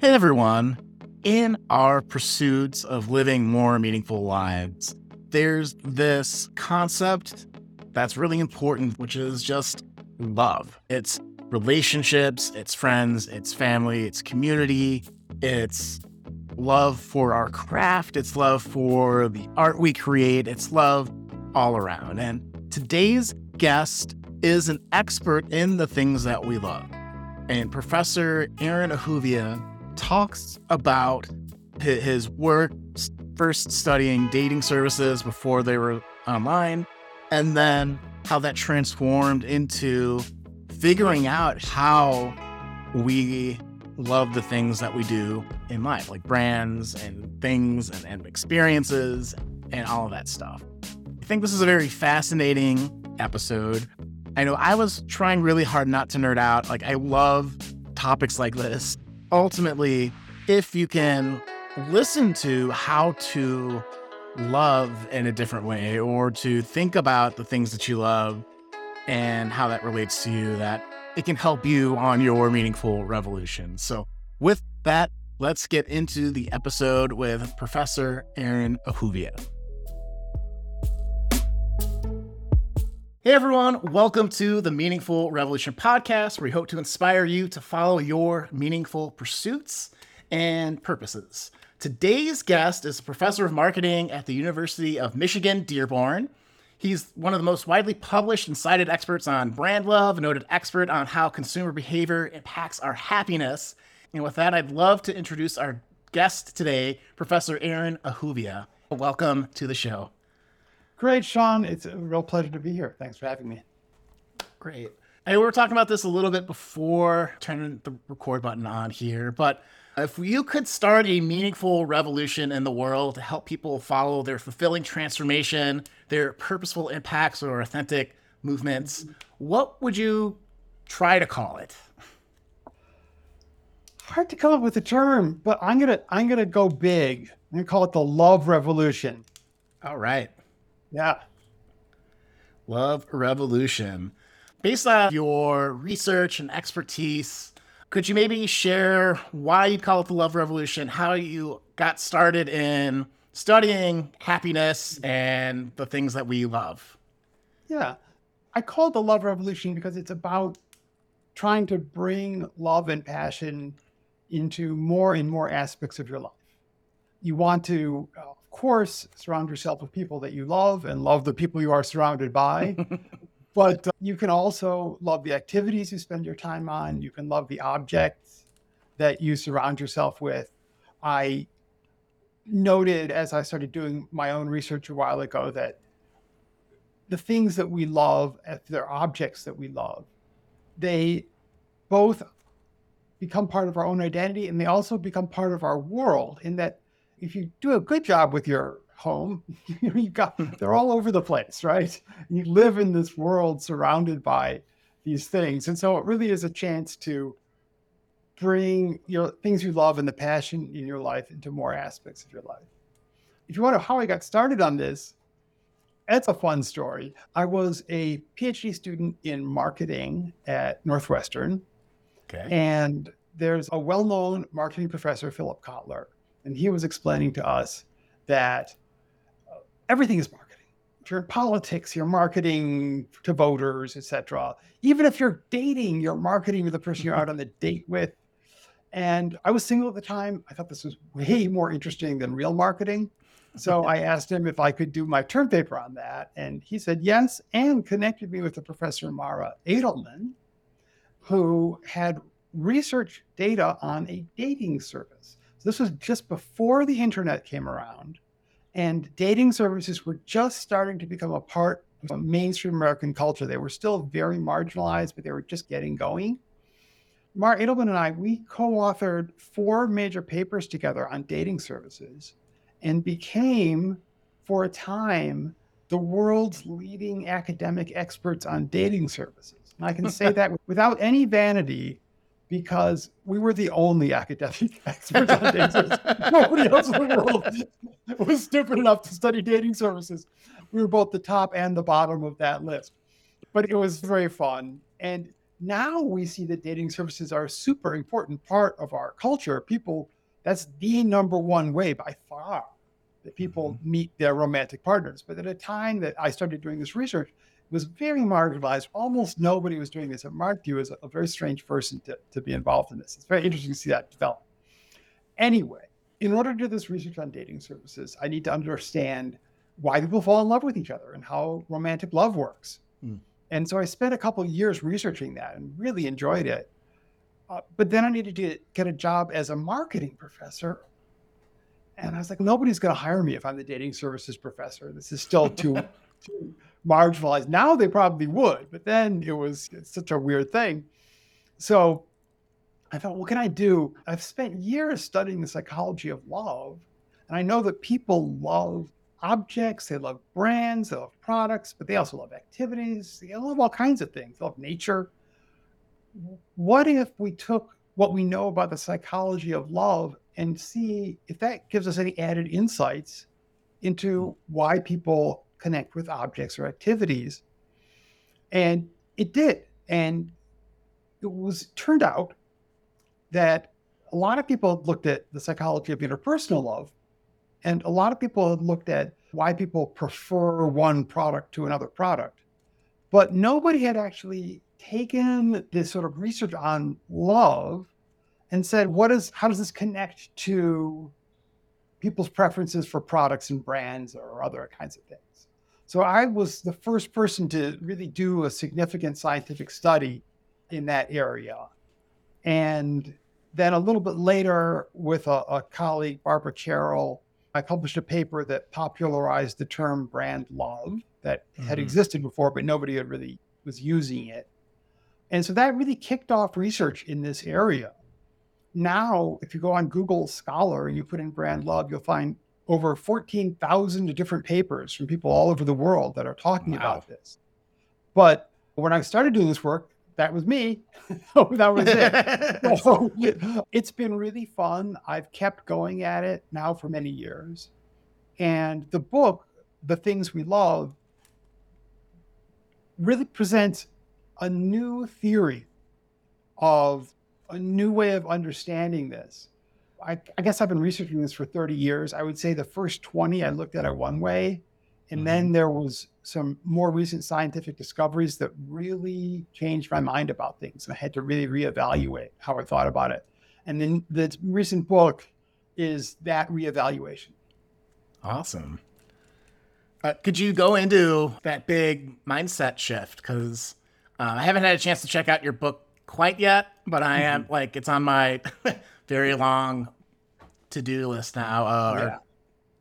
Hey everyone. In our pursuits of living more meaningful lives, there's this concept that's really important, which is just love. It's relationships, it's friends, it's family, it's community, it's love for our craft, it's love for the art we create, it's love all around. And today's guest is an expert in the things that we love. And Professor Aaron Ahuvia talks about his work first studying dating services before they were online, and then how that transformed into figuring out how we love the things that we do in life, like brands and things and, and experiences and all of that stuff. I think this is a very fascinating episode. I know I was trying really hard not to nerd out. Like, I love topics like this. Ultimately, if you can listen to how to love in a different way or to think about the things that you love and how that relates to you, that it can help you on your meaningful revolution. So, with that, let's get into the episode with Professor Aaron Ahuvia. Hey everyone, welcome to the Meaningful Revolution podcast, where we hope to inspire you to follow your meaningful pursuits and purposes. Today's guest is a professor of marketing at the University of Michigan Dearborn. He's one of the most widely published and cited experts on brand love, a noted expert on how consumer behavior impacts our happiness. And with that, I'd love to introduce our guest today, Professor Aaron Ahuvia. Welcome to the show. Great, Sean. It's a real pleasure to be here. Thanks for having me. Great. I we were talking about this a little bit before turning the record button on here, but if you could start a meaningful revolution in the world to help people follow their fulfilling transformation, their purposeful impacts or authentic movements, what would you try to call it? Hard to come up with a term, but I'm gonna I'm gonna go big. I'm gonna call it the love revolution. All right. Yeah. Love Revolution. Based on your research and expertise, could you maybe share why you call it the Love Revolution, how you got started in studying happiness and the things that we love? Yeah. I call it the Love Revolution because it's about trying to bring love and passion into more and more aspects of your life. You want to uh, course, surround yourself with people that you love and love the people you are surrounded by. but uh, you can also love the activities you spend your time on. You can love the objects that you surround yourself with. I noted as I started doing my own research a while ago that the things that we love, if they're objects that we love, they both become part of our own identity and they also become part of our world in that if you do a good job with your home, you've got hmm. they're all over the place, right? You live in this world surrounded by these things, and so it really is a chance to bring your things you love and the passion in your life into more aspects of your life. If you wonder how I got started on this, it's a fun story. I was a PhD student in marketing at Northwestern. Okay. And there's a well-known marketing professor, Philip Kotler, and he was explaining to us that uh, everything is marketing. If you're in politics, you're marketing to voters, etc. Even if you're dating, you're marketing to the person you're out on the date with. And I was single at the time. I thought this was way more interesting than real marketing. So I asked him if I could do my term paper on that. And he said yes, and connected me with the professor Mara Adelman, who had research data on a dating service. This was just before the internet came around, and dating services were just starting to become a part of mainstream American culture. They were still very marginalized, but they were just getting going. Mara Adelman and I, we co-authored four major papers together on dating services and became, for a time, the world's leading academic experts on dating services. And I can say that without any vanity because we were the only academic experts on dating services. Nobody else in the world was stupid enough to study dating services. We were both the top and the bottom of that list. But it was very fun. And now we see that dating services are a super important part of our culture. People, that's the number one way by far that people mm-hmm. meet their romantic partners. But at a time that I started doing this research, was very marginalized. Almost nobody was doing this. It marked you as a, a very strange person to, to be involved in this. It's very interesting to see that develop. Anyway, in order to do this research on dating services, I need to understand why people fall in love with each other and how romantic love works. Mm. And so I spent a couple years researching that and really enjoyed it. Uh, but then I needed to get a job as a marketing professor. And I was like, nobody's going to hire me if I'm the dating services professor. This is still too, too marginalized. Now they probably would, but then it was such a weird thing. So I thought, what can I do? I've spent years studying the psychology of love, and I know that people love objects, they love brands, they love products, but they also love activities, they love all kinds of things, they love nature. What if we took what we know about the psychology of love and see if that gives us any added insights into why people connect with objects or activities? And it did. And it was turned out that a lot of people looked at the psychology of interpersonal love, and a lot of people looked at why people prefer one product to another product. But nobody had actually taken this sort of research on love and said, what is how does this connect to people's preferences for products and brands or other kinds of things? So I was the first person to really do a significant scientific study in that area. And then a little bit later, with a, a colleague, Barbara Carroll, I published a paper that popularized the term brand love that mm-hmm. had existed before, but nobody had really was using it. And so that really kicked off research in this area. Now, if you go on Google Scholar and you put in brand love, you'll find over 14,000 different papers from people all over the world that are talking wow. about this. But when I started doing this work, that was me. Oh, that was it. so, it's been really fun. I've kept going at it now for many years. And the book, The Things We Love, really presents a new theory of a new way of understanding this. I, I, guess I've been researching this for 30 years. I would say the first 20, I looked at it one way. And mm-hmm. then there was some more recent scientific discoveries that really changed my mind about things. And I had to really reevaluate how I thought about it. And then the recent book is that reevaluation. Awesome. Uh, could you go into that big mindset shift? Because uh, I haven't had a chance to check out your book quite yet, but I am mm-hmm. like, it's on my very long to do list now. Uh, yeah.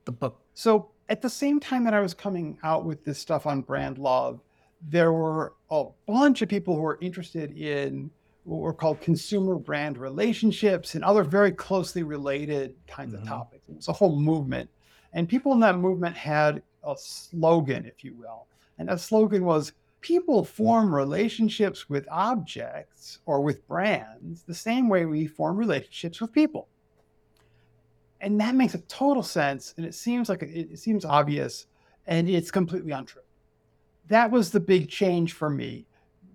The book. So, at the same time that I was coming out with this stuff on brand love, there were a bunch of people who were interested in what were called consumer brand relationships and other very closely related kinds mm-hmm. of topics. It was a whole movement. And people in that movement had a slogan, if you will. And that slogan was people form relationships with objects or with brands the same way we form relationships with people. And that makes a total sense and it seems like it, it seems obvious and it's completely untrue. That was the big change for me.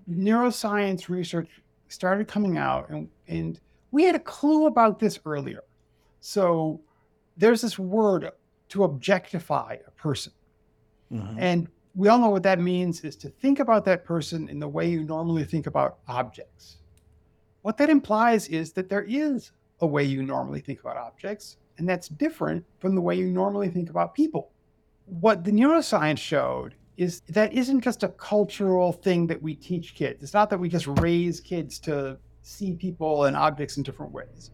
Neuroscience research started coming out and, and we had a clue about this earlier. So there's this word to objectify a person. Mm-hmm. and we all know what that means is to think about that person in the way you normally think about objects what that implies is that there is a way you normally think about objects and that's different from the way you normally think about people. What the neuroscience showed is that isn't just a cultural thing that we teach kids. It's not that we just raise kids to see people and objects in different ways.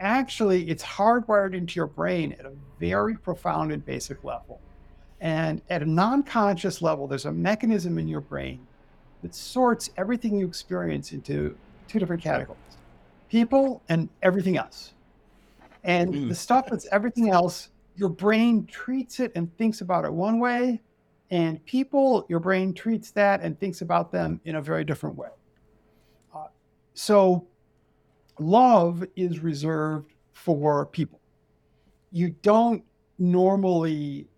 Actually, it's hardwired into your brain at a very profound and basic level. And at a non conscious level, there's a mechanism in your brain that sorts everything you experience into two different categories people and everything else. And mm. the stuff that's everything else, your brain treats it and thinks about it one way, and people, your brain treats that and thinks about them in a very different way. Uh, so, love is reserved for people. You don't normally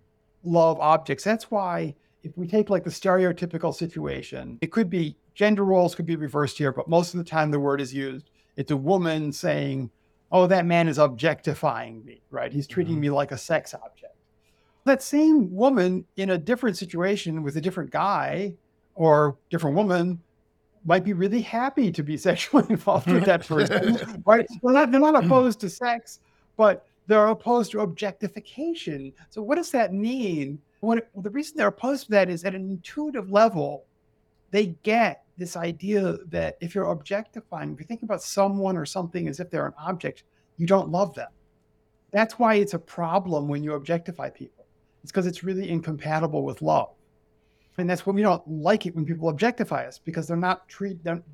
love objects. That's why, if we take like the stereotypical situation, it could be gender roles could be reversed here, but most of the time the word is used. It's a woman saying, Oh, that man is objectifying me, right? He's treating mm-hmm. me like a sex object. That same woman in a different situation with a different guy or different woman might be really happy to be sexually involved with that person, right? They're not, they're not opposed to sex, but they're opposed to objectification. So, what does that mean? What, the reason they're opposed to that is at an intuitive level, they get this idea that if you're objectifying, if you're thinking about someone or something as if they're an object, you don't love them. That's why it's a problem when you objectify people. It's because it's really incompatible with love. And that's when we don't like it when people objectify us because they're not treat them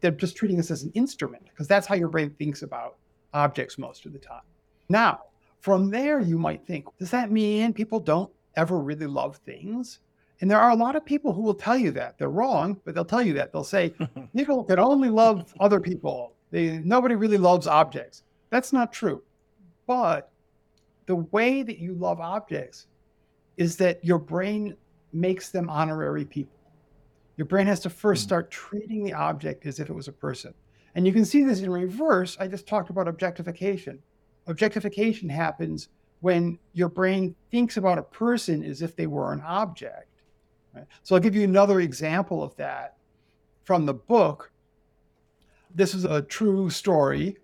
they're just treating us as an instrument because that's how your brain thinks about objects most of the time. Now, from there you might think, does that mean people don't ever really love things? And there are a lot of people who will tell you that. They're wrong, but they'll tell you that. They'll say, people can only love other people. They, nobody really loves objects. That's not true. But the way that you love objects is that your brain makes them honorary people. Your brain has to first hmm. start treating the object as if it was a person. And you can see this in reverse. I just talked about objectification. Objectification happens when your brain thinks about a person as if they were an object. Right? So I'll give you another example of that from the book. This is a true story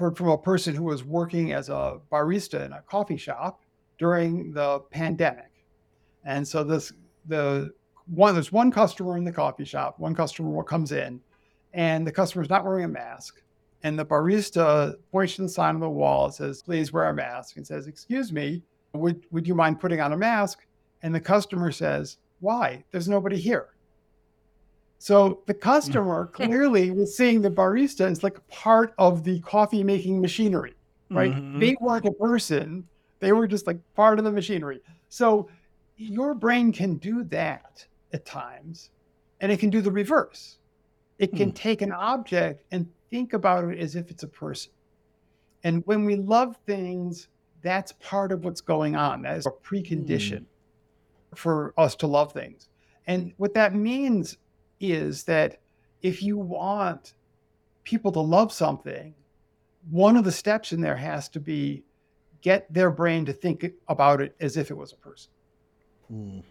heard from a person who was working as a barista in a coffee shop during the pandemic. And so this the one there's one customer in the coffee shop, one customer comes in, and the customer is not wearing a mask. And the barista points to the sign on the wall and says, please wear a mask, and says, Excuse me, would, would you mind putting on a mask? And the customer says, Why? There's nobody here. So the customer clearly was seeing the barista as like part of the coffee making machinery, right? Mm-hmm. They weren't a person, they were just like part of the machinery. So your brain can do that at times, and it can do the reverse. It can mm. take an object and think about it as if it's a person. And when we love things, that's part of what's going on. That is a precondition mm. for us to love things. And what that means is that if you want people to love something, one of the steps in there has to be get their brain to think about it as if it was a person. Mm.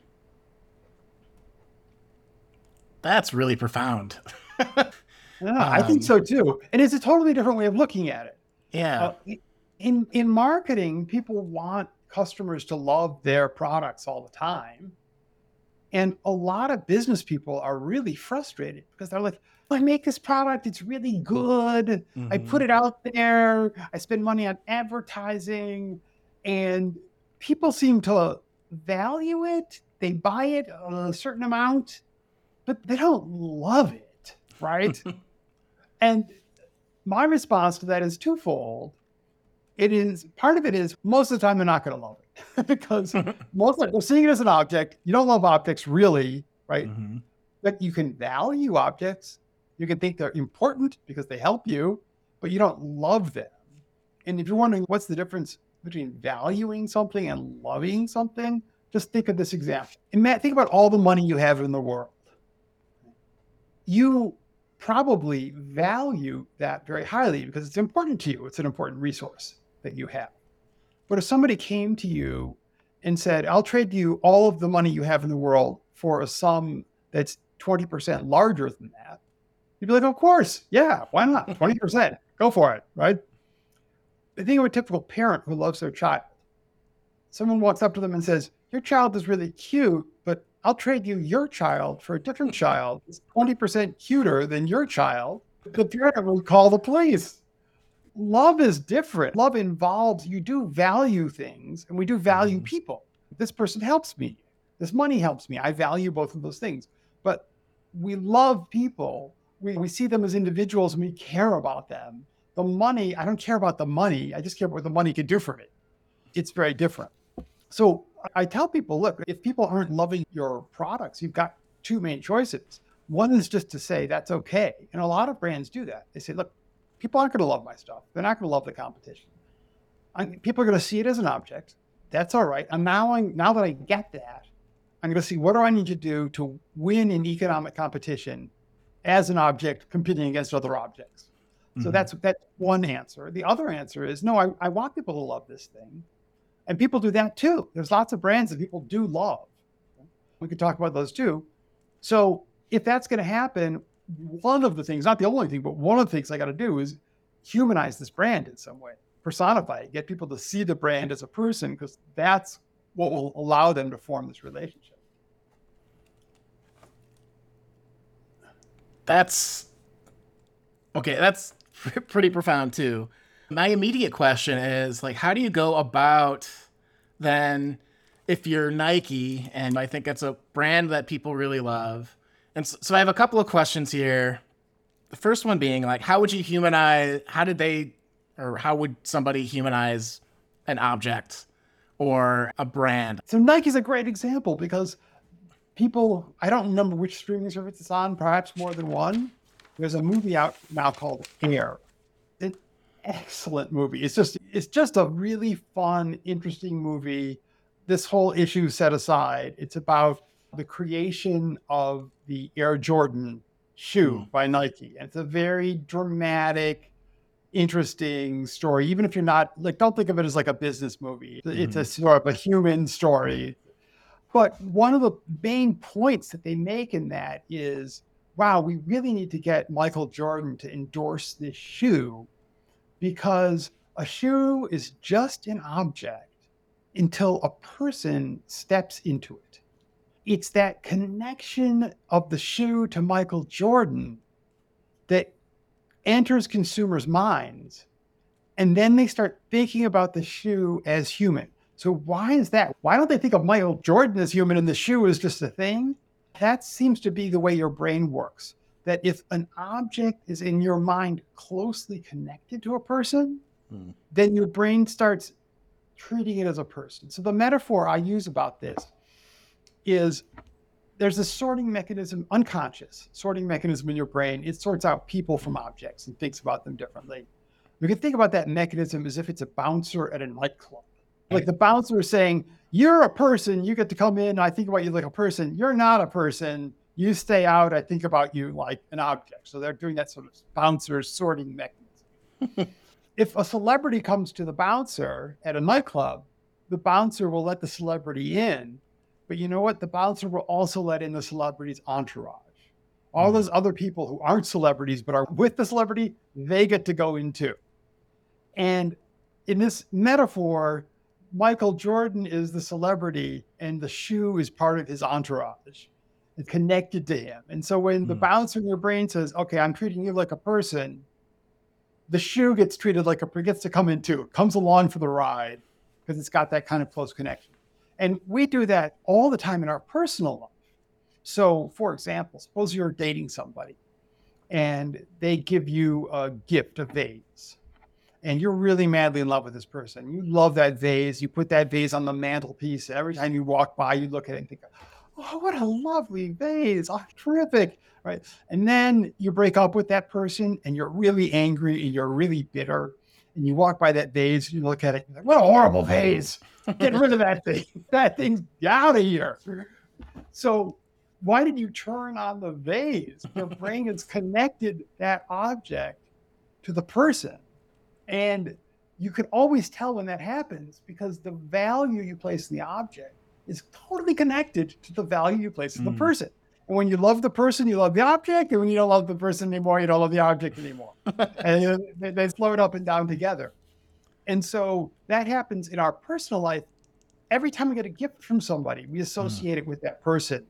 That's really profound. yeah, um, I think so too. And it's a totally different way of looking at it. Yeah. Uh, in in marketing, people want customers to love their products all the time. And a lot of business people are really frustrated because they're like, I make this product, it's really good. Mm-hmm. I put it out there, I spend money on advertising, and people seem to value it. They buy it a certain amount, but they don't love it, right? and my response to that is twofold. It is part of it is most of the time they're not going to love it because most of they're seeing it as an object. You don't love objects really, right? Mm-hmm. But you can value objects. You can think they're important because they help you, but you don't love them. And if you're wondering what's the difference between valuing something and loving something, just think of this example. And Matt, think about all the money you have in the world. You probably value that very highly because it's important to you. It's an important resource that you have. But if somebody came to you and said, I'll trade you all of the money you have in the world for a sum that's 20% larger than that, you'd be like, Of course. Yeah. Why not? 20%. Go for it. Right. The thing of a typical parent who loves their child. Someone walks up to them and says, your child is really cute, but I'll trade you your child for a different child. It's 20% cuter than your child. The parent will call the police. Love is different. Love involves you do value things, and we do value mm-hmm. people. This person helps me. This money helps me. I value both of those things. But we love people. We, we see them as individuals and we care about them. The money, I don't care about the money. I just care about what the money can do for me. It's very different. So I tell people, look, if people aren't loving your products, you've got two main choices. One is just to say that's okay. And a lot of brands do that. They say, look, people aren't going to love my stuff. They're not going to love the competition. I, people are going to see it as an object. That's all right. And now, I, now that I get that, I'm going to see what do I need to do to win in economic competition as an object competing against other objects. So Mhm. that's that's one answer. The other answer is no, I, I want people to love this thing. And people do that too. There's lots of brands that people do love. We could talk about those too. So if that's going to happen, one of the things, not the only thing, but one of the things I got to do is humanize this brand in some way, personify it, get people to see the brand as a person, because that's what will allow them to form this relationship. That's okay. That's pretty profound too. My immediate question is like, how do you go about then if you're Nike and I think it's a brand that people really love? And so, so I have a couple of questions here. The first one being like, how would you humanize? How did they, or how would somebody humanize an object or a brand? So Nike's a great example because people, I don't remember which streaming service it's on, perhaps more than one. There's a movie out now called Air. Excellent movie. It's just it's just a really fun, interesting movie. This whole issue set aside, it's about the creation of the Air Jordan shoe hmm. by Nike. And it's a very dramatic, interesting story. Even if you're not like, don't think of it as like a business movie. It's a hmm. sort of a human story. But one of the main points that they make in that is, wow, we really need to get Michael Jordan to endorse this shoe because a shoe is just an object until a person steps into it. It's that connection of the shoe to Michael Jordan that enters consumers' minds. And then they start thinking about the shoe as human. So, why is that? Why don't they think of Michael Jordan as human and the shoe is just a thing? That seems to be the way your brain works. That if an object is in your mind closely connected to a person, Hmm. then your brain starts treating it as a person. So, the metaphor I use about this is there's a sorting mechanism, unconscious sorting mechanism in your brain. It sorts out people from objects and thinks about them differently. You can think about that mechanism as if it's a bouncer at a nightclub. Like the bouncer is saying, You're a person, you get to come in, I think about you like a person. You're not a person, you stay out, I think about you like an object. So they're doing that sort of bouncer sorting mechanism. if a celebrity comes to the bouncer at a nightclub, the bouncer will let the celebrity in. But you know what? The bouncer will also let in the celebrity's entourage. All Mhm. those other people who aren't celebrities but are with the celebrity, they get to go in too. And in this metaphor, Michael Jordan is the celebrity and the shoe is part of his entourage. Connected to him. And so when the Hmm. bouncer in your brain says, okay, I'm treating you like a person, the shoe gets treated like a gets to come in too. It comes along for the ride because it's got that kind of close connection. And we do that all the time in our personal life. So, for example, suppose you're dating somebody and they give you a gift, a vase, and you're really madly in love with this person. You love that vase. You put that vase on the mantelpiece. Every time you walk by, you look at it and think, oh, what a lovely vase. Oh, terrific. Right. And then you break up with that person and you're really angry and you're really bitter. And you walk by that vase, and you look at it, you're like, what a horrible vase. Get rid of that thing. That thing's out of here. So why did you turn on the vase? Your brain has connected that object to the person. And you can always tell when that happens because the value you place in the object is totally connected to the value you place in the Mm. person. And when you love the person, you love the object. And when you don't love the person anymore, you don't love the object anymore. and they, they float up and down together. And so that happens in our personal life. Every time we get a gift from somebody, we associate it with that person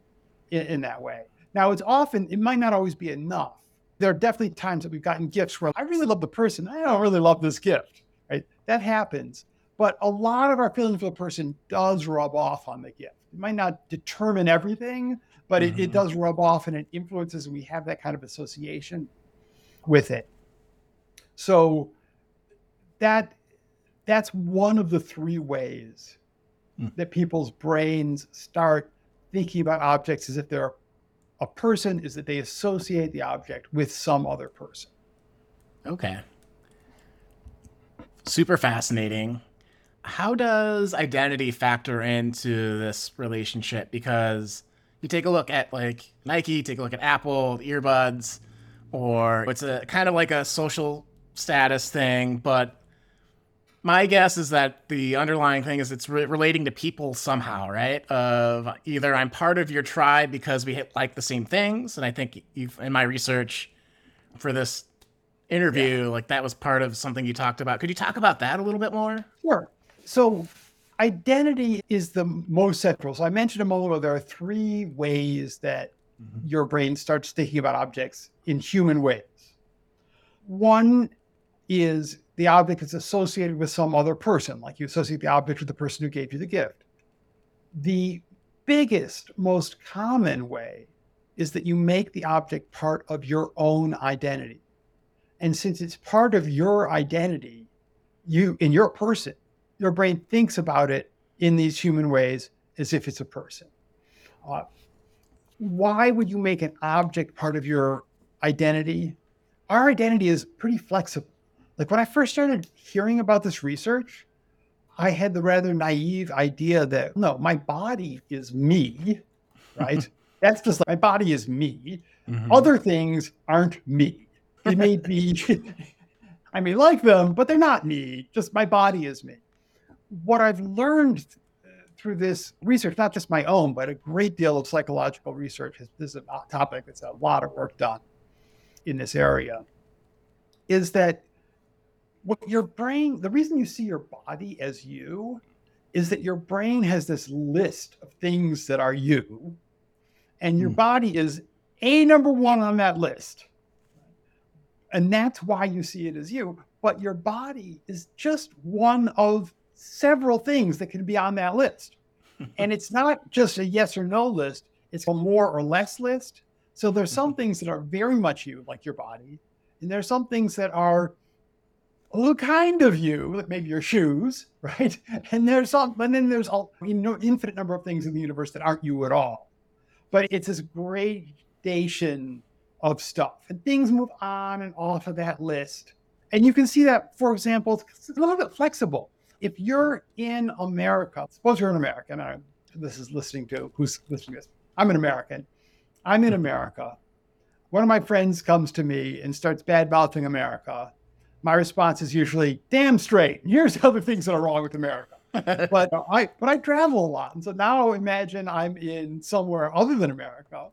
in, in that way. Now, it's often, it might not always be enough. There are definitely times that we've gotten gifts where I really love the person. I don't really love this gift, right? That happens. But a lot of our feeling for the person does rub off on the gift. It might not determine everything, but it, it Mhm. does rub off and it influences, and we have that kind of association with it. So that that's one of the three ways Mm. that people's brains start thinking about objects as if they're a person, is that they associate the object with some other person. Okay. Super fascinating. How does identity factor into this relationship? Because you take a look at like Nike, take a look at Apple, earbuds, or it's a kind of like a social status thing, but my guess is that the underlying thing is it's re- relating to people somehow, right? Of either I'm part of your tribe because we like the same things, and I think you've in my research for this interview, yeah. like that was part of something you talked about. Could you talk about that a little bit more? Sure. So identity is the most central. So I mentioned a moment ago there are three ways that mm-hmm. your brain starts thinking about objects in human ways. One is the object is associated with some other person, like you associate the object with the person who gave you the gift. The biggest, most common way is that you make the object part of your own identity. And since it's part of your identity, you in your person, your brain thinks about it in these human ways as if it's a person. Uh, why would you make an object part of your identity? Our identity is pretty flexible. Like when I first started hearing about this research, I had the rather naive idea that no, my body is me, right? That's just like my body is me. Mm-hmm. Other things aren't me. They may be, I may like them, but they're not me. Just my body is me. What I've learned through this research, not just my own, but a great deal of psychological research, this is a topic that's a lot of work done in this area, is that what your brain, the reason you see your body as you is that your brain has this list of things that are you, and your mm. body is a number one on that list. And that's why you see it as you. But your body is just one of several things that can be on that list. and it's not just a yes or no list, it's a more or less list. So there's some mm-hmm. things that are very much you, like your body, and there's some things that are a little kind of you, like maybe your shoes, right? And there's some, and then there's all you know, infinite number of things in the universe that aren't you at all. But it's this gradation of stuff, and things move on and off of that list. And you can see that, for example, it's a little bit flexible. If you're in America, suppose you're an American, I, this is listening to who's listening to this. I'm an American. I'm in America. One of my friends comes to me and starts bad mouthing America my response is usually damn straight. Here's other things that are wrong with America. but I but I travel a lot. And so now imagine I'm in somewhere other than America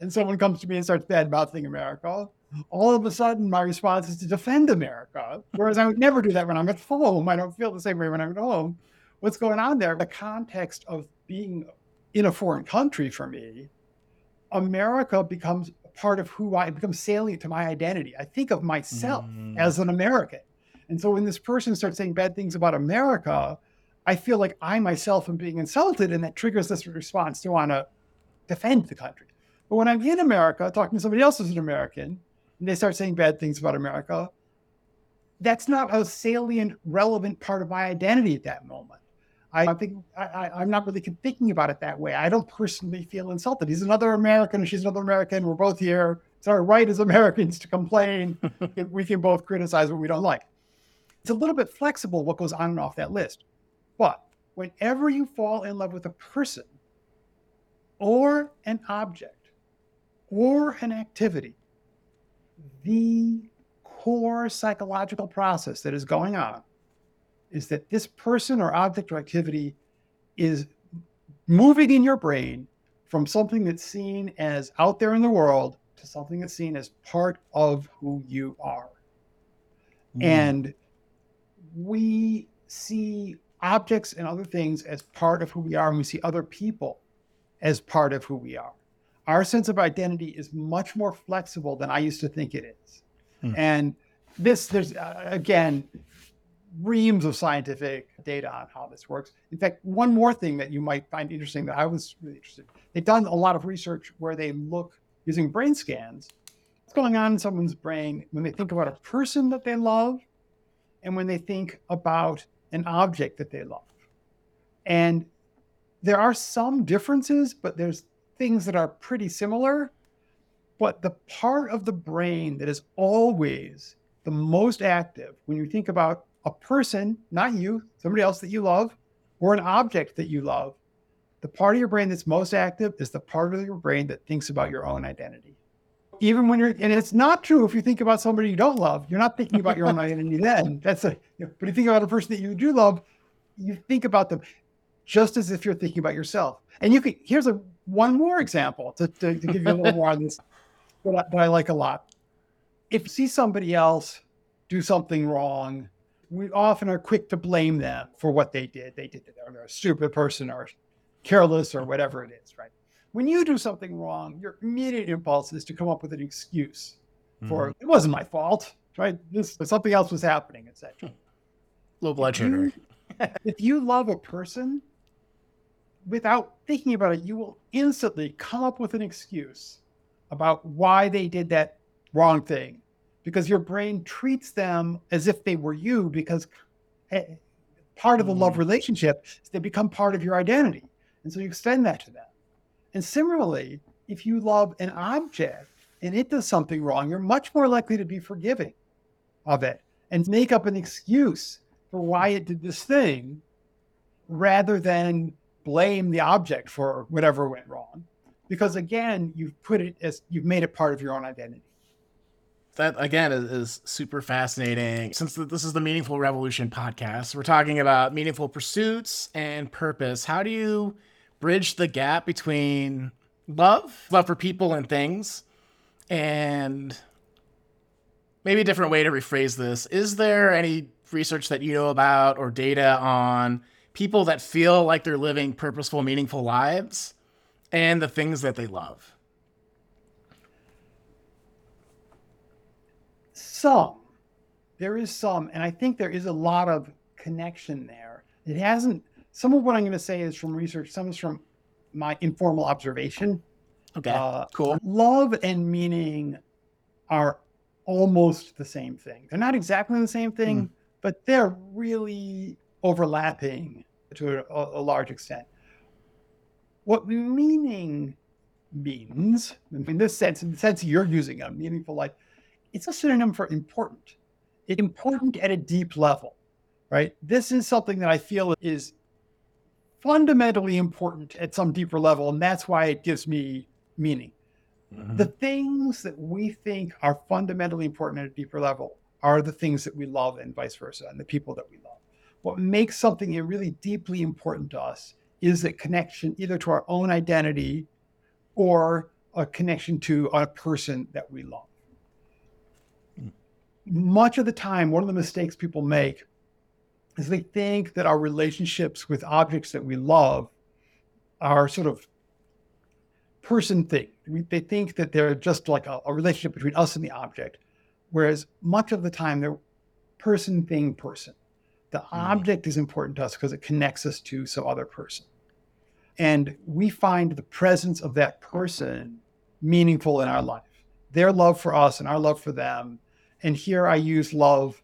and someone comes to me and starts bad mouthing America. All of a sudden my response is to defend America. Whereas I would never do that when I'm at home. I don't feel the same way when I'm at home. What's going on there? The context of being in a foreign country for me, America becomes part of who I become salient to my identity. I think of myself mm. as an American. And so when this person starts saying bad things about America, I feel like I myself am being insulted, and that triggers this response to want to defend the country. But when I'm in America talking to somebody else who's an American, and they start saying bad things about America, that's not a salient, relevant part of my identity at that moment. I think I, am not really thinking about it that way. I don't personally feel insulted. He's another American, she's another American. We're both here. It's our right as Americans to complain. we can both criticize what we don't like. It's a little bit flexible what goes on and off that list. But whenever you fall in love with a person or an object or an activity, the core psychological process that is going on is that this person or object or activity is moving in your brain from something that's seen as out there in the world to something that's seen as part of who you are. Mm. And we see objects and other things as part of who we are, and we see other people as part of who we are. Our sense of identity is much more flexible than I used to think it is. Mm. And this, there's uh, again, reams of scientific data on how this works. In fact, one more thing that you might find interesting that I was really interested in, they've done a lot of research where they look using brain scans, what's going on in someone's brain when they think about a person that they love and when they think about an object that they love. And there are some differences, but there's things that are pretty similar. But the part of the brain that is always the most active when you think about a person, not you, somebody else that you love, or an object that you love, the part of your brain that's most active is the part of your brain that thinks about your own identity. Even when you're, and it's not true if you think about somebody you don't love, you're not thinking about your own identity then. That's a, you know, but if you think about a person that you do love, you think about them just as if you're thinking about yourself. And you can, here's a one more example to, to, to give you a little more on this that I, that I like a lot. If you see somebody else do something wrong, we often are quick to blame them for what they did. They did they're a stupid person or careless or whatever it is, right? When you do something wrong, your immediate impulse is to come up with an excuse for Mhm. it wasn't my fault, right? This something else was happening, etc. Low blood sugar. if you love a person, without thinking about it, you will instantly come up with an excuse about why they did that wrong thing because your brain treats them as if they were you because eh, part of the love Mhm. relationship is they become part of your identity. And so you extend that to them. And similarly, if you love an object and it does something wrong, you're much more likely to be forgiving of it and make up an excuse for why it did this thing rather than blame the object for whatever went wrong. Because again, you've put it as you've made it part of your own identity. that again is, is super fascinating. Since this is the Meaningful Revolution podcast, we're talking about meaningful pursuits and purpose. How do you bridge the gap between love, love for people and things, and maybe a different way to rephrase this? Is there any research that you know about or data on people that feel like they're living purposeful, meaningful lives and the things that they love? Some, there is some, and I think there is a lot of connection there. It hasn't, some of what I'm going to say is from research, some is from my informal observation. Okay, Uh, cool. Love and meaning are almost the same thing. They're not exactly the same thing, but they're really overlapping to a, a large extent. What meaning means, in this sense, in the sense you're using a meaningful life, it's a synonym for important. It's important at a deep level, right? This is something that I feel is fundamentally important at some deeper level, and that's why it gives me meaning. Mhm. The things that we think are fundamentally important at a deeper level are the things that we love, and vice versa, and the people that we love. What makes something really deeply important to us is that connection either to our own identity or a connection to a person that we love. Much of the time, one of the mistakes people make is they think that our relationships with objects that we love are sort of person thing. They think that they're just like a, a relationship between us and the object, whereas much of the time they're person thing person. The object is important to us because it connects us to some other person. And we find the presence of that person meaningful in our life, their love for us and our love for them. And here I use love,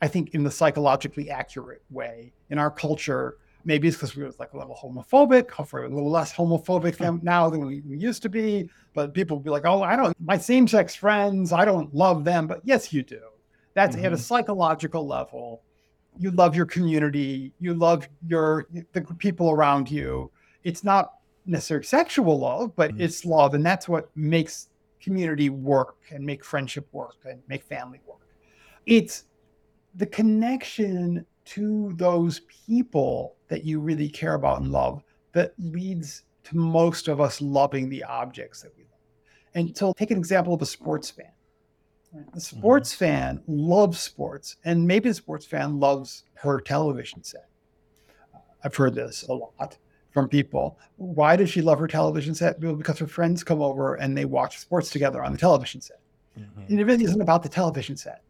I think, in the psychologically accurate way. In our culture, maybe it's because we were like a little homophobic, hopefully a little less homophobic than- now than we, used to be. But people will be like, oh, I don't, my same sex friends, I don't love them. But yes, you do. That's at a Mhm. psychological level. You love your community, you love your the people around you. It's not necessarily sexual love, but Mhm. it's love. And that's what makes community work and make friendship work and make family work. It's the connection to those people that you really care about and love that leads to most of us loving the objects that we love. And so take an example of a sports fan. Right? The sports fan loves sports, and maybe the sports fan loves her television set. I've heard this a lot from people. Why does she love her television set? Well, because her friends come over and they watch sports together on the television set. Mhm. And it really isn't about the television set.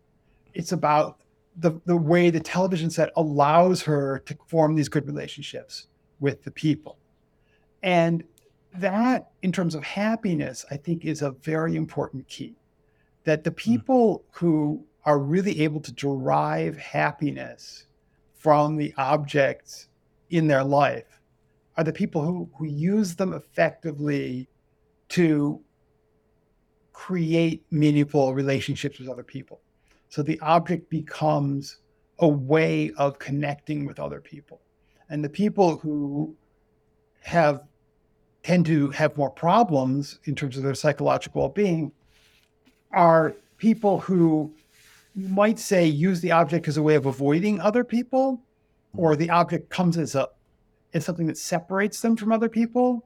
It's about the, the way the television set allows her to form these good relationships with the people. And that, in terms of happiness, I think is a very important key. That the hmm. people who are really able to derive happiness from the objects in their life are the people who, who use them effectively to create meaningful relationships with other people. So the object becomes a way of connecting with other people. And the people who have tend to have more problems in terms of their psychological well-being are people who you might say use the object as a way of avoiding other people or the object comes as a as something that separates them from other people.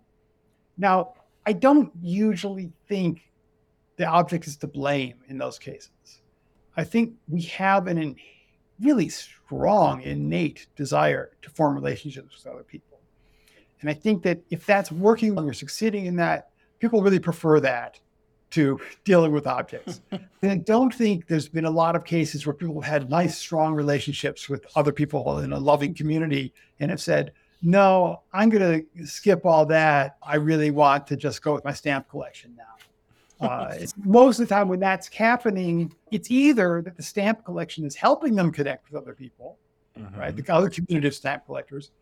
Now i don't usually think the object is to blame in those cases. I think we have an really strong innate desire to form relationships with other people. And i think that if that's working when you're succeeding in that people really prefer that to dealing with objects. and I don't think there's been a lot of cases where people have had nice, strong relationships with other people in a loving community and have said, no, I'm going to skip all that. I really want to just go with my stamp collection now. Uh, most of the time when that's happening, it's either that the stamp collection is helping them connect with other people, mm-hmm. right? The other community of stamp collectors.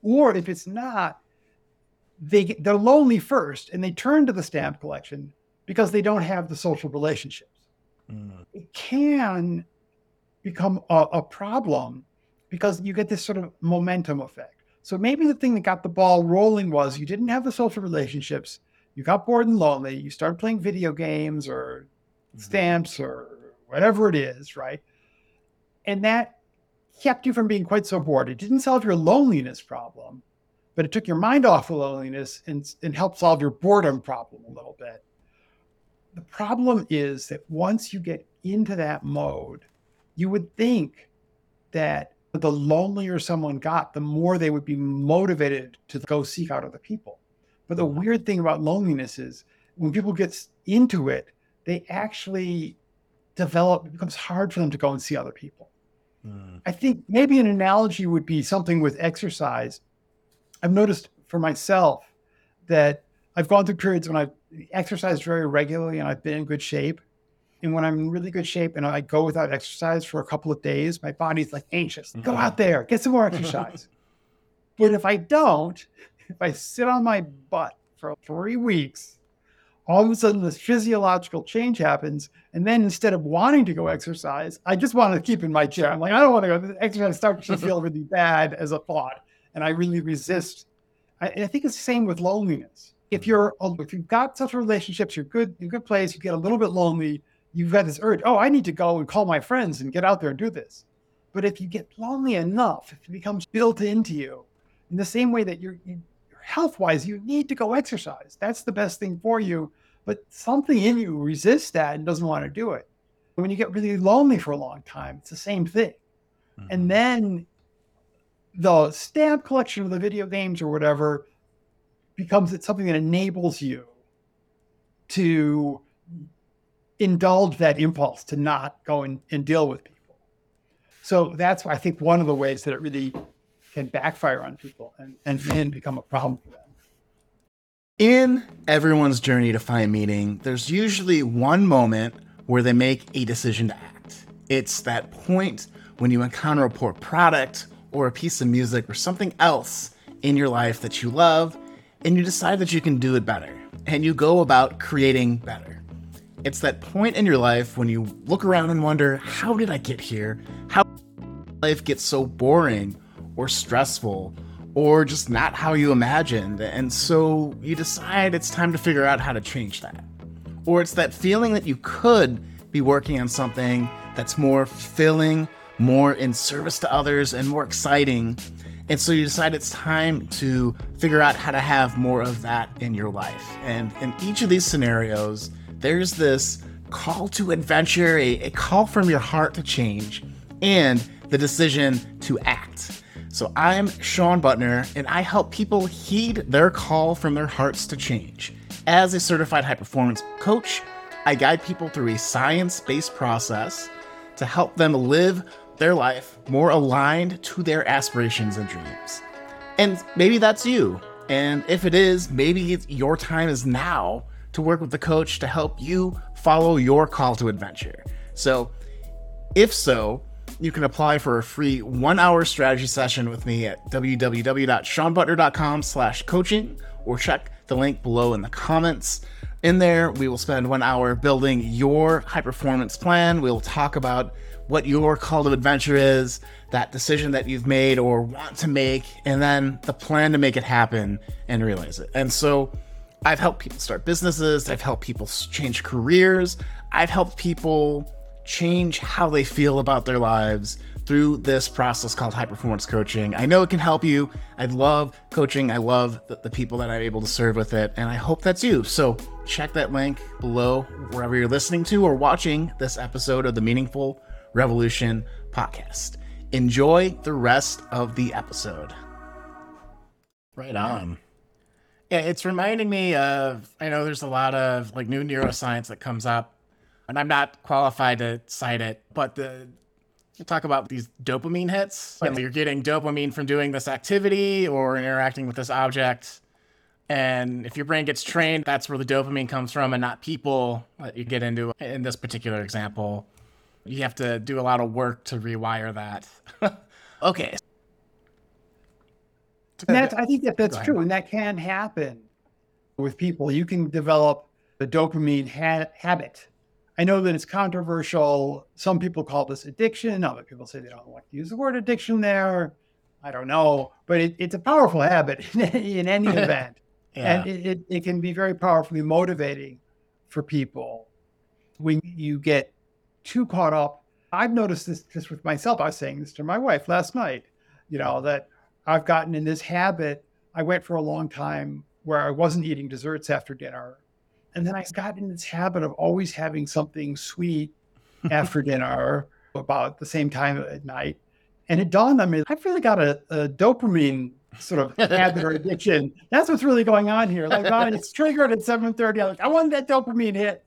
Or if it's not, they get, they're lonely first and they turn to the stamp collection because they don't have the social relationships. Mm. It can become a, a problem because you get this sort of momentum effect. So maybe the thing that got the ball rolling was you didn't have the social relationships, you got bored and lonely, you started playing video games or mm-hmm. stamps or whatever it is, right? And that kept you from being quite so bored. It didn't solve your loneliness problem, but it took your mind off the loneliness and, and helped solve your boredom problem a little bit. The problem is that once you get into that mode, you would think that the lonelier someone got, the more they would be motivated to go seek out other people. But the mm-hmm. weird thing about loneliness is when people get into it, they actually develop, it becomes hard for them to go and see other people. Mm. I think maybe an analogy would be something with exercise. I've noticed for myself that I've gone through periods when I've exercised very regularly and I've been in good shape. And when I'm in really good shape and I go without exercise for a couple of days, my body's like anxious. Go mm-hmm. out there, get some more exercise. but if I don't, if I sit on my butt for three weeks, all of a sudden this physiological change happens. And then instead of wanting to go exercise, I just want to keep in my chair. I'm like, I don't want to go. Exercise starts to feel really bad as a thought. And I really resist. I, I think it's the same with loneliness if you're if you've got social relationships, you're good, you're good place, you get a little bit lonely, you've got this urge, oh, I need to go and call my friends and get out there and do this. But if you get lonely enough, if it becomes built into you, in the same way that you're, you're health wise, you need to go exercise. That's the best thing for you. But something in you resists that and doesn't want to do it. When you get really lonely for a long time, it's the same thing. Mm-hmm. And then the stamp collection of the video games or whatever becomes something that enables you to indulge that impulse to not go and, and deal with people. So that's I think one of the ways that it really can backfire on people and, and, and become a problem for them. In everyone's journey to find meaning, there's usually one moment where they make a decision to act. It's that point when you encounter a poor product or a piece of music or something else in your life that you love and you decide that you can do it better, and you go about creating better. It's that point in your life when you look around and wonder, how did I get here? How life gets so boring or stressful or just not how you imagined? And so you decide it's time to figure out how to change that. Or it's that feeling that you could be working on something that's more fulfilling, more in service to others, and more exciting and so you decide it's time to figure out how to have more of that in your life. And in each of these scenarios, there's this call to adventure, a, a call from your heart to change, and the decision to act. So I'm Sean Butner, and I help people heed their call from their hearts to change. As a certified high performance coach, I guide people through a science based process to help them live their life more aligned to their aspirations and dreams. And maybe that's you. And if it is, maybe your time is now to work with the coach to help you follow your call to adventure. So, if so, you can apply for a free one-hour strategy session with me at www.seanbutner.com slash coaching or check the link below in the comments. In there, we will spend one hour building your high performance plan. We'll talk about what your call to adventure is, that decision that you've made or want to make, and then the plan to make it happen and realize it. And so I've helped people start businesses, I've helped people change careers, I've helped people change how they feel about their lives through this process called high performance coaching. I know it can help you. I love coaching. I love the, the, people that I'm able to serve with it. And I hope that's you. So check that link below wherever you're listening to or watching this episode of the Meaningful Revolution podcast. Enjoy the rest of the episode. Right on. Yeah, it's reminding me of, I know there's a lot of like new neuroscience that comes up, and I'm not qualified to cite it, but the you talk about these dopamine hits. Right. You're getting dopamine from doing this activity or interacting with this object. And if your brain gets trained, that's where the dopamine comes from and not people that you get into in this particular example. You have to do a lot of work to rewire that. okay. That's, I think that that's true. And that can happen with people. You can develop the dopamine ha- habit I know that it's controversial. Some people call this addiction. Other people say they don't want to use the word addiction there. I don't know, but it, it's a powerful habit in any event. yeah. And it, it, it, can be very powerfully motivating for people when you get too caught up. I've noticed this just with myself. I was saying this to my wife last night, you know, that I've gotten in this habit. I went for a long time where I wasn't eating desserts after dinner and then I got in this habit of always having something sweet after dinner about the same time at night. And it dawned on me, I've really got a, a dopamine sort of habit or addiction. That's what's really going on here. Like, oh, it's triggered at 7.30. I'm like, I want that dopamine hit.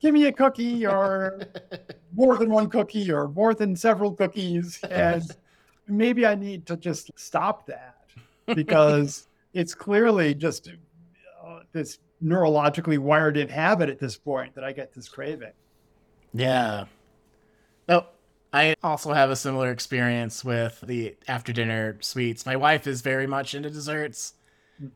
Give me a cookie or more than one cookie or more than several cookies. And maybe I need to just stop that because it's clearly just uh, this neurologically wired in habit at this point that I get this craving. Yeah. No, I also have a similar experience with the after dinner sweets. My wife is very much into desserts.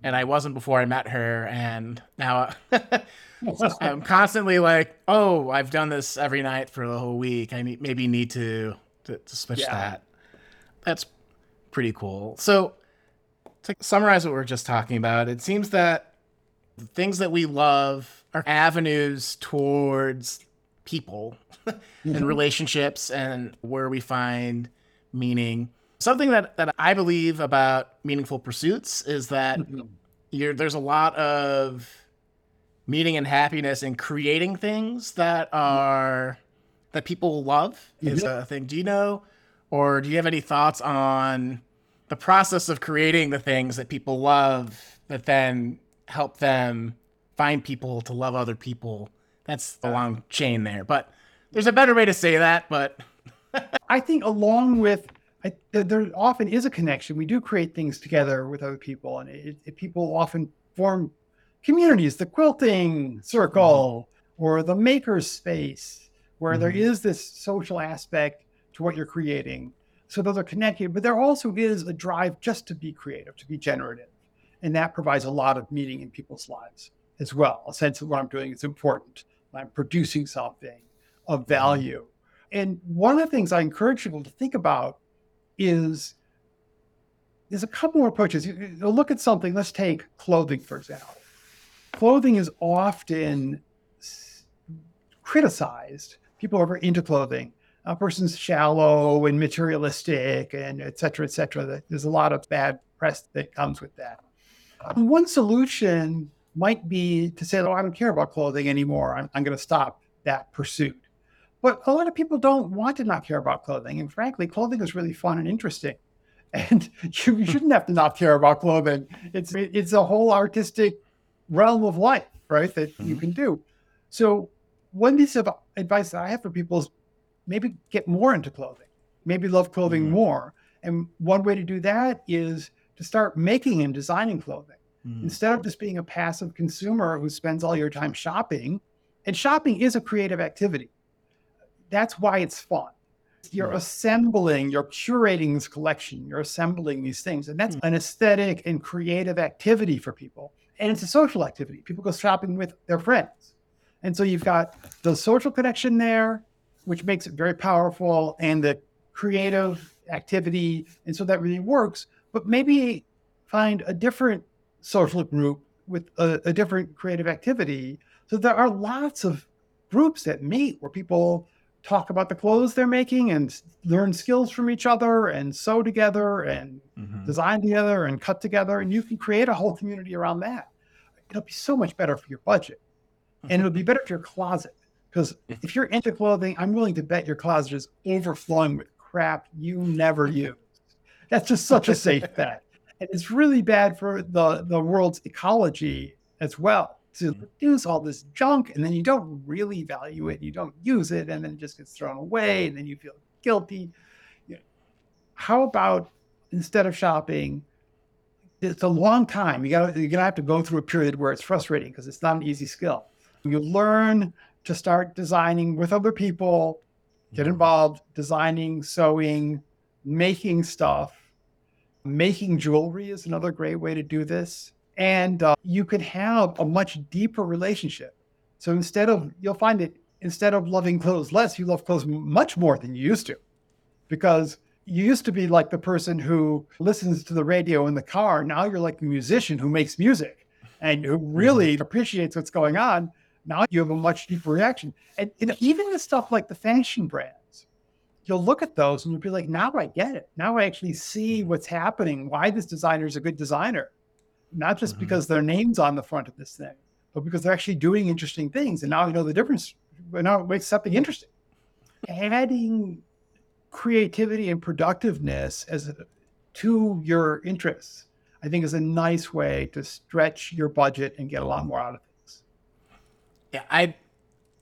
And I wasn't before I met her. And now I'm constantly like, oh, I've done this every night for the whole week. I need, maybe need to, to, to switch yeah. that. That's pretty cool. So, to summarize what we are just talking about, it seems that the things that we love are avenues towards people mm-hmm. and relationships and where we find meaning. Something that, that I believe about meaningful pursuits is that mm-hmm. there's a lot of meaning and happiness in creating things that mm-hmm. are that people love is mm-hmm. a thing. Do you know or do you have any thoughts on the process of creating the things that people love that then help them find people to love other people. That's a long chain there, but there's a better way to say that. But I think along with I, there often is a connection. We do create things together with other people, and it, it, people often form communities. The quilting circle mm-hmm. or the maker's space, where mm-hmm. there is this social aspect to what you're creating. So those are connected, but there also is a drive just to be creative, to be generative. And that provides a lot of meaning in people's lives as well. A sense of what I'm doing is important. I'm producing something of mm-hmm. value. And one of the things I encourage people to think about is there's a couple more approaches. You, you look at something, let's take clothing, for example. Clothing is often criticized. People are very into clothing. A person's shallow and materialistic and et cetera, et cetera. There's a lot of bad press that comes with that. One solution might be to say, oh, I don't care about clothing anymore. I'm, I'm going to stop that pursuit. But a lot of people don't want to not care about clothing. And frankly, clothing is really fun and interesting. And you, you shouldn't have to not care about clothing. It's it's a whole artistic realm of life, right? That mm-hmm. you can do. So one piece of advice that I have for people is maybe get more into clothing, maybe love clothing mm-hmm. more. And one way to do that is to start making and designing clothing mm. instead of just being a passive consumer who spends all your time shopping. And shopping is a creative activity. That's why it's fun. You're right. assembling, you're curating this collection, you're assembling these things. And that's mm. an aesthetic and creative activity for people. and it's a social activity. People go shopping with their friends. And so you've got the social connection there, which makes it very powerful, and the creative activity. And so that really works. But maybe find a different social group with a, a different creative activity. So there are lots of groups that meet where people talk about the clothes they're making and learn skills from each other and sew together and mm-hmm. design together and cut together. And you can create a whole community around that. It'll be so much better for your budget and it'll be better for your closet. Because if you're into clothing, I'm willing to bet your closet is overflowing with crap you never use. That's just such a safe bet. And it's really bad for the, the world's ecology as well to produce all this junk and then you don't really value it, you don't use it, and then it just gets thrown away, and then you feel guilty. You know, how about instead of shopping, it's a long time. You got you're gonna have to go through a period where it's frustrating because it's not an easy skill. You learn to start designing with other people, get mm-hmm. involved, designing, sewing, making stuff. Making jewelry is another great way to do this and uh, you can have a much deeper relationship. So instead of, you'll find it, instead of loving clothes less, you love clothes much more than you used to. Because you used to be like the person who listens to the radio in the car. Now you're like a musician who makes music and who really mm-hmm. appreciates what's going on. Now you have a much deeper reaction. And, and even the stuff like the fashion brands, you'll look at those and you'll be like, now I get it. Now I actually see what's happening, why this designer is a good designer not just mm-hmm. because their name's on the front of this thing, but because they're actually doing interesting things. And now you know the difference. Now it makes something interesting. Adding creativity and productiveness as a, to your interests, I think, is a nice way to stretch your budget and get a lot more out of things. Yeah, I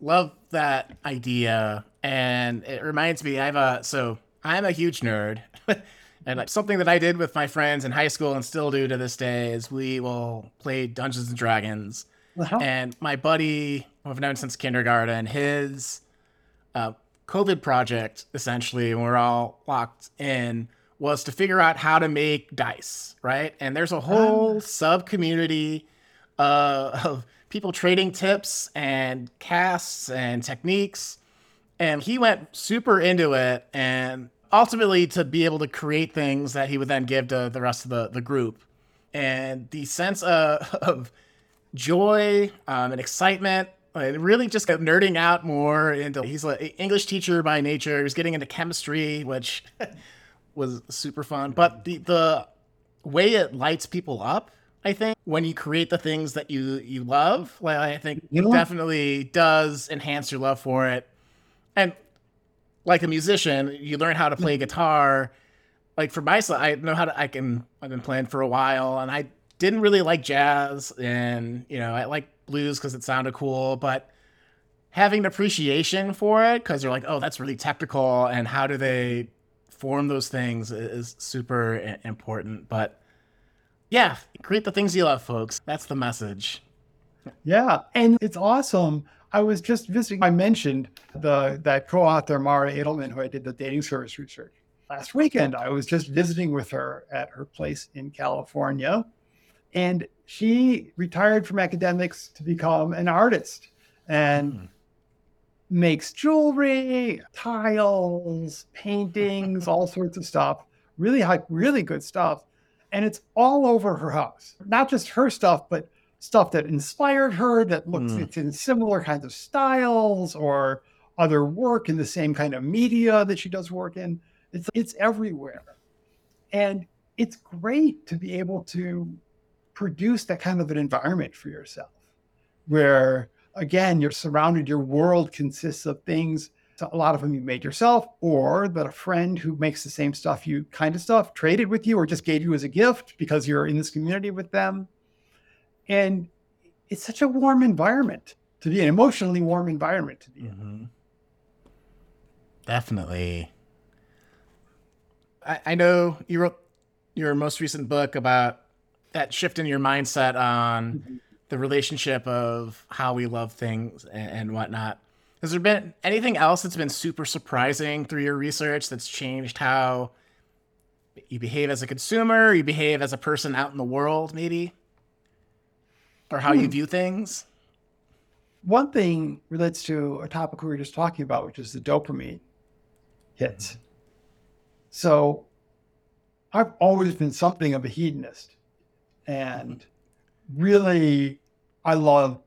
love that idea, and it reminds me. I have a so I'm a huge nerd. And like something that I did with my friends in high school and still do to this day is we will play Dungeons and Dragons. And my buddy, who I've known since kindergarten, his uh, COVID project, essentially, when we're all locked in, was to figure out how to make dice, right? And there's a whole um. sub community uh, of people trading tips and casts and techniques. And he went super into it and ultimately to be able to create things that he would then give to the rest of the, the group. And the sense of, of joy um, and excitement, and really just nerding out more into. He's an English teacher by nature. He was getting into chemistry, which was super fun. But the the way it lights people up, I think, when you create the things that you you love, like I think you know definitely does enhance your love for it. And like a musician, you learn how to play guitar. Like for myself, I know how to. I can. I've been playing for a while, and I didn't really like jazz, and you know, I like blues because it sounded cool, but having an appreciation for it because you're like, oh, that's really technical, and how do they form those things is super important. But yeah, create the things you love, folks. That's the message. Yeah, and it's awesome I was just visiting. I mentioned the that co-author Mara Adelman, who I did the dating service research last weekend. I was just visiting with her at her place in California, and she retired from academics to become an artist and mm. makes jewelry, tiles, paintings, all sorts of stuff. Really high, really good stuff, and it's all over her house. Not just her stuff, but stuff that inspired her that looks mm. it's in similar kinds of styles or other work in the same kind of media that she does work in. It's it's everywhere. And it's great to be able to produce that kind of an environment for yourself where again you're surrounded your world consists of things a lot of them you made yourself or that a friend who makes the same stuff you kind of stuff traded with you or just gave you as a gift because you're in this community with them and it's such a warm environment to be an emotionally warm environment to be mm-hmm. in. Definitely. I, I know you wrote your most recent book about that shift in your mindset on mm-hmm. the relationship of how we love things and, and whatnot. Has there been anything else that's been super surprising through your research that's changed how you behave as a consumer, you behave as a person out in the world, maybe? Or how you hmm. view things? One thing relates to a topic we were just talking about, which is the dopamine hits. Hmm. So I've always been something of a hedonist. And really, I love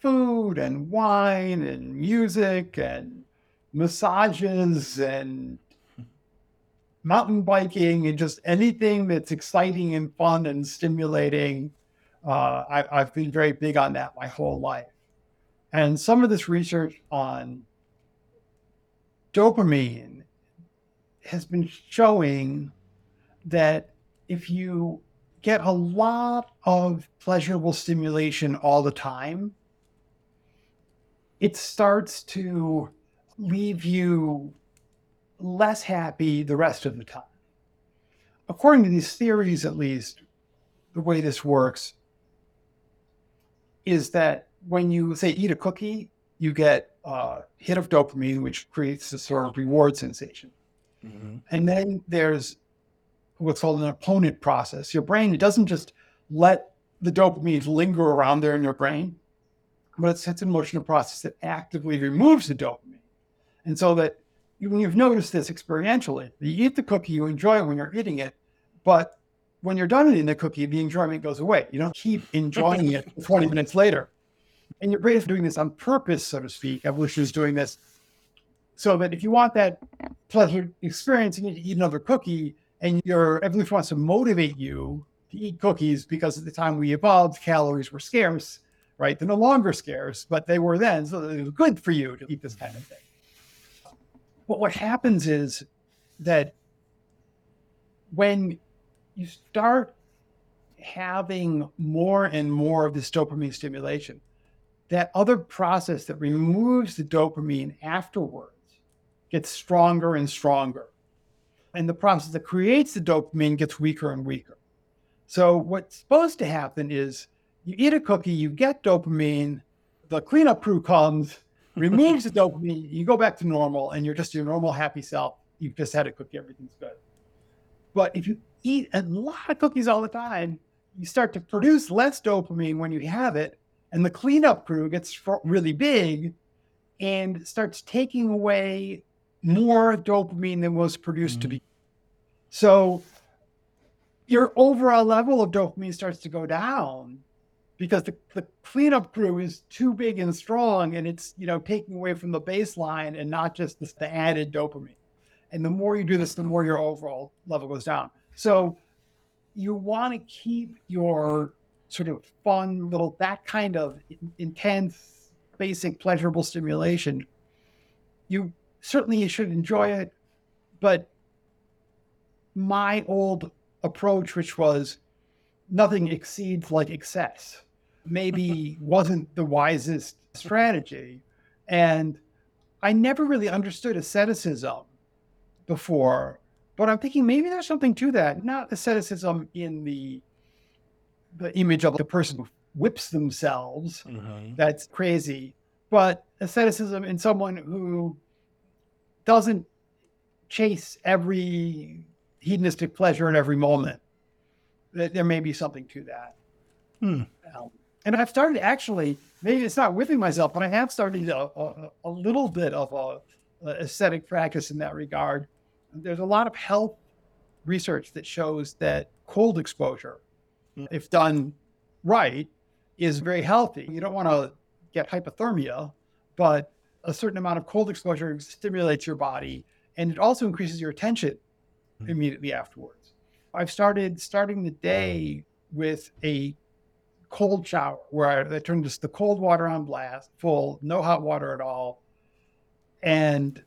food and wine and music and massages and mountain biking and just anything that's exciting and fun and stimulating. Uh, I, I've been very big on that my whole life. And some of this research on dopamine has been showing that if you get a lot of pleasurable stimulation all the time, it starts to leave you less happy the rest of the time. According to these theories, at least, the way this works is that when you say eat a cookie, you get a hit of dopamine, which creates a sort of reward sensation. Mm-hmm. And then there's what's called an opponent process. Your brain, it doesn't just let the dopamine linger around there in your brain, but it sets in motion a process that actively removes the dopamine. And so that when you've noticed this experientially, you eat the cookie, you enjoy it when you're eating it, but when you're done eating the cookie, the enjoyment goes away. You don't keep enjoying it 20 minutes later. And your brain is doing this on purpose, so to speak. Evolution is doing this so that if you want that pleasure experience, you need to eat another cookie and your evolution wants to motivate you to eat cookies because at the time we evolved, calories were scarce, right? They're no longer scarce, but they were then. So it was good for you to eat this kind of thing. But what happens is that when you start having more and more of this dopamine stimulation, that other process that removes the dopamine afterwards gets stronger and stronger and the process that creates the dopamine gets weaker and weaker. So what's supposed to happen is you eat a cookie, you get dopamine, the cleanup crew comes, removes the dopamine, you go back to normal, and you're just your normal happy self. You've just had a cookie, everything's good. But if you eat a lot of cookies all the time, you start to produce less dopamine when you have it, and the cleanup crew gets really big and starts taking away more dopamine than was produced mm-hmm. to be. So your overall level of dopamine starts to go down because the, the cleanup crew is too big and strong and it's you know taking away from the baseline and not just the, the added dopamine. And the more you do this the more your overall level goes down so you want to keep your sort of fun little that kind of intense basic pleasurable stimulation you certainly you should enjoy it but my old approach, which was nothing exceeds like excess, maybe wasn't the wisest strategy. And I never really understood asceticism before, but I'm thinking maybe there's something to that. Not asceticism in the the image of the person who whips themselves. Mm-hmm. That's crazy. But asceticism in someone who doesn't chase every hedonistic pleasure in every moment. There may be something to that. Hmm. Um, and I've started actually, maybe it's not whipping myself, but I have started a, a, a little bit of a, a ascetic practice in that regard. There's a lot of health research that shows that cold exposure, hmm. if done right, is very healthy. You don't want to get hypothermia, but a certain amount of cold exposure stimulates your body and it also increases your attention Mm-hmm. immediately afterwards. I've started starting the day with a cold shower where I, I turn just the cold water on blast, full, no hot water at all. And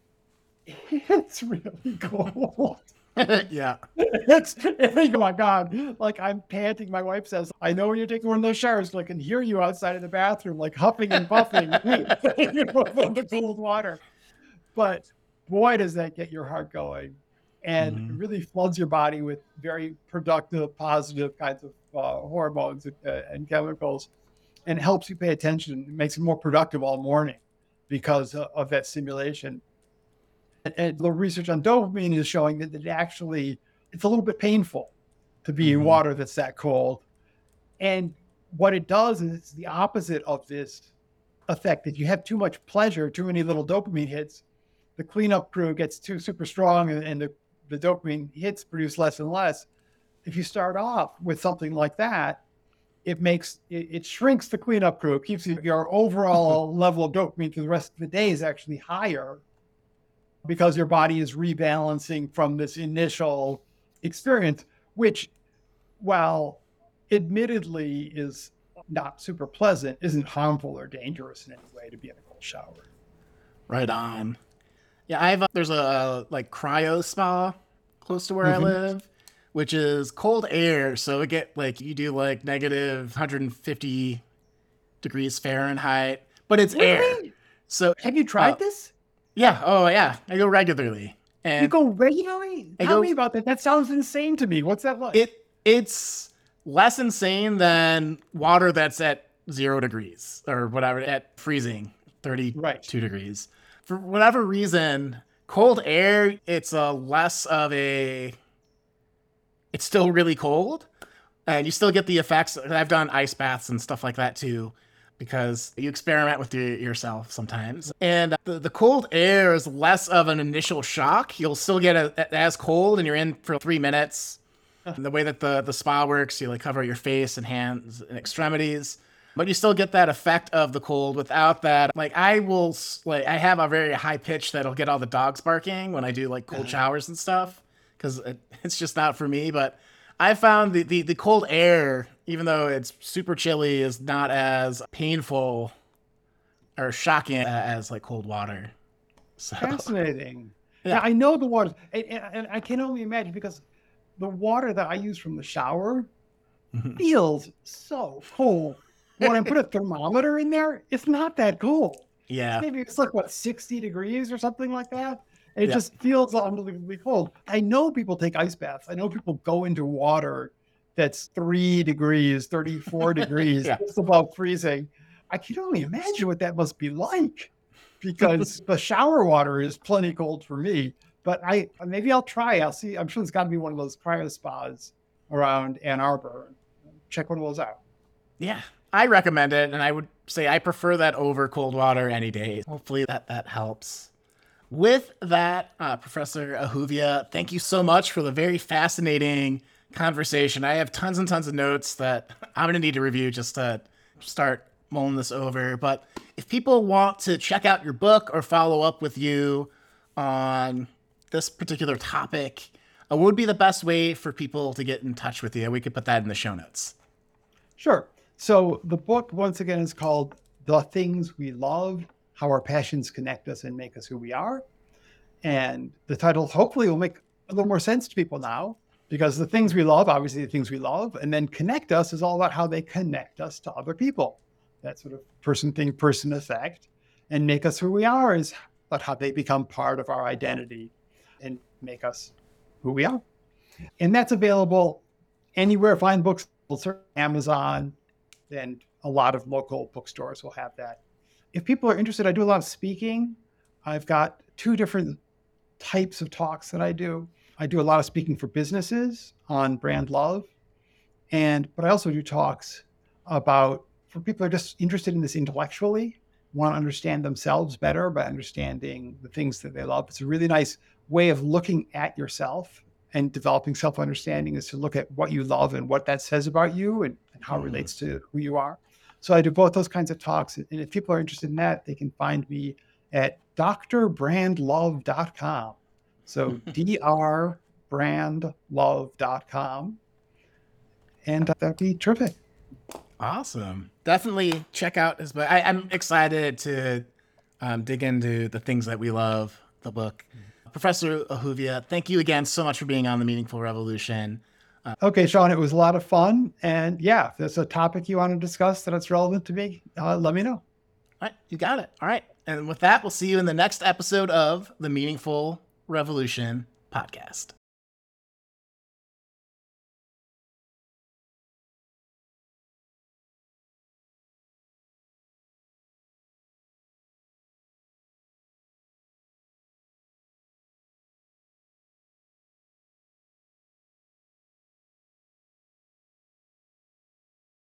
it's really cold. yeah. It's, oh my God. Like I'm panting. My wife says, I know when you're taking one of those showers, like I can hear you outside of the bathroom, like huffing and puffing you know, the cold water. But boy, does that get your heart going and mm-hmm. really floods your body with very productive, positive kinds of uh, hormones and, uh, and, chemicals, and helps you pay attention. It makes you more productive all morning because of, of that stimulation. And, the research on dopamine is showing that it actually it's a little bit painful to be mm-hmm. in water that's that cold, and what it does is it's the opposite of this effect. If you have too much pleasure, too many little dopamine hits, the cleanup crew gets too super strong and, and the, the dopamine hits produce less and less. If you start off with something like that, it makes it, it shrinks the cleanup crew. It keeps your overall level of dopamine for the rest of the day is actually higher because your body is rebalancing from this initial experience, which, while admittedly is not super pleasant, isn't harmful or dangerous in any way to be in a cold shower. Right on. Yeah, I've there's a like cryo spa close to where mm-hmm. I live, which is cold air. So it get like you do like negative 150 degrees Fahrenheit, but it's really? air. So have you tried uh, this? Yeah. Oh yeah. I go regularly. And you go regularly? I Tell go, me about that. That sounds insane to me. What's that like? It it's less insane than water that's at zero degrees or whatever at freezing, thirty right. two degrees. For whatever reason, cold air it's a less of a it's still really cold and you still get the effects i've done ice baths and stuff like that too because you experiment with your, yourself sometimes and the, the cold air is less of an initial shock you'll still get a, a, as cold and you're in for three minutes the way that the, the spa works you like cover your face and hands and extremities but you still get that effect of the cold without that like i will like i have a very high pitch that'll get all the dogs barking when i do like cold uh-huh. showers and stuff because it, it's just not for me. But I found the, the, the cold air, even though it's super chilly, is not as painful or shocking as like cold water. So. Fascinating. Yeah. I know the water, and, and, I can only imagine because the water that I use from the shower mm-hmm. feels so cold. When I put a thermometer in there, it's not that cold. Yeah. Maybe it's like what, 60 degrees or something like that. It yeah. just feels unbelievably cold. I know people take ice baths. I know people go into water that's three degrees, 34 degrees, yeah. just above freezing. I can only imagine what that must be like because the shower water is plenty cold for me. But I maybe I'll try. I'll see. I'm sure there's got to be one of those cryo spas around Ann Arbor. Check one of those out. Yeah, I recommend it, and I would say I prefer that over cold water any day. Hopefully that that helps. With that, uh, Professor Ahuvia, thank you so much for the very fascinating conversation. I have tons and tons of notes that I'm going to need to review just to start mulling this over. But if people want to check out your book or follow up with you on this particular topic, uh, what would be the best way for people to get in touch with you? We could put that in the show notes. Sure. So the book, once again, is called The Things We Love how our passions connect us and make us who we are. And the title hopefully will make a little more sense to people now because the things we love, obviously, the things we love, and then connect us is all about how they connect us to other people. That sort of person thing, person effect. And make us who we are is about how they become part of our identity and make us who we are. And that's available anywhere fine books, Amazon, and a lot of local bookstores will have that if people are interested, I do a lot of speaking. I've got two different types of talks that I do. I do a lot of speaking for businesses on brand love. And but I also do talks about for people who are just interested in this intellectually, want to understand themselves better by understanding the things that they love. It's a really nice way of looking at yourself and developing self-understanding is to look at what you love and what that says about you and, and how it mm. relates to who you are. So I do both those kinds of talks. And if people are interested in that, they can find me at drbrandlove.com. So drbrandlove.com. And that'd be terrific. Awesome. Definitely check out his book. I, am excited to um, dig into the things that we love, the book. Professor Ahuvia, thank you again so much for being on the Meaningful Revolution. Uh, okay, Sean, it was a lot of fun. And yeah, if there's a topic you want to discuss that's relevant to me, uh, let me know. All right, you got it. All right. And with that, we'll see you in the next episode of the Meaningful Revolution podcast.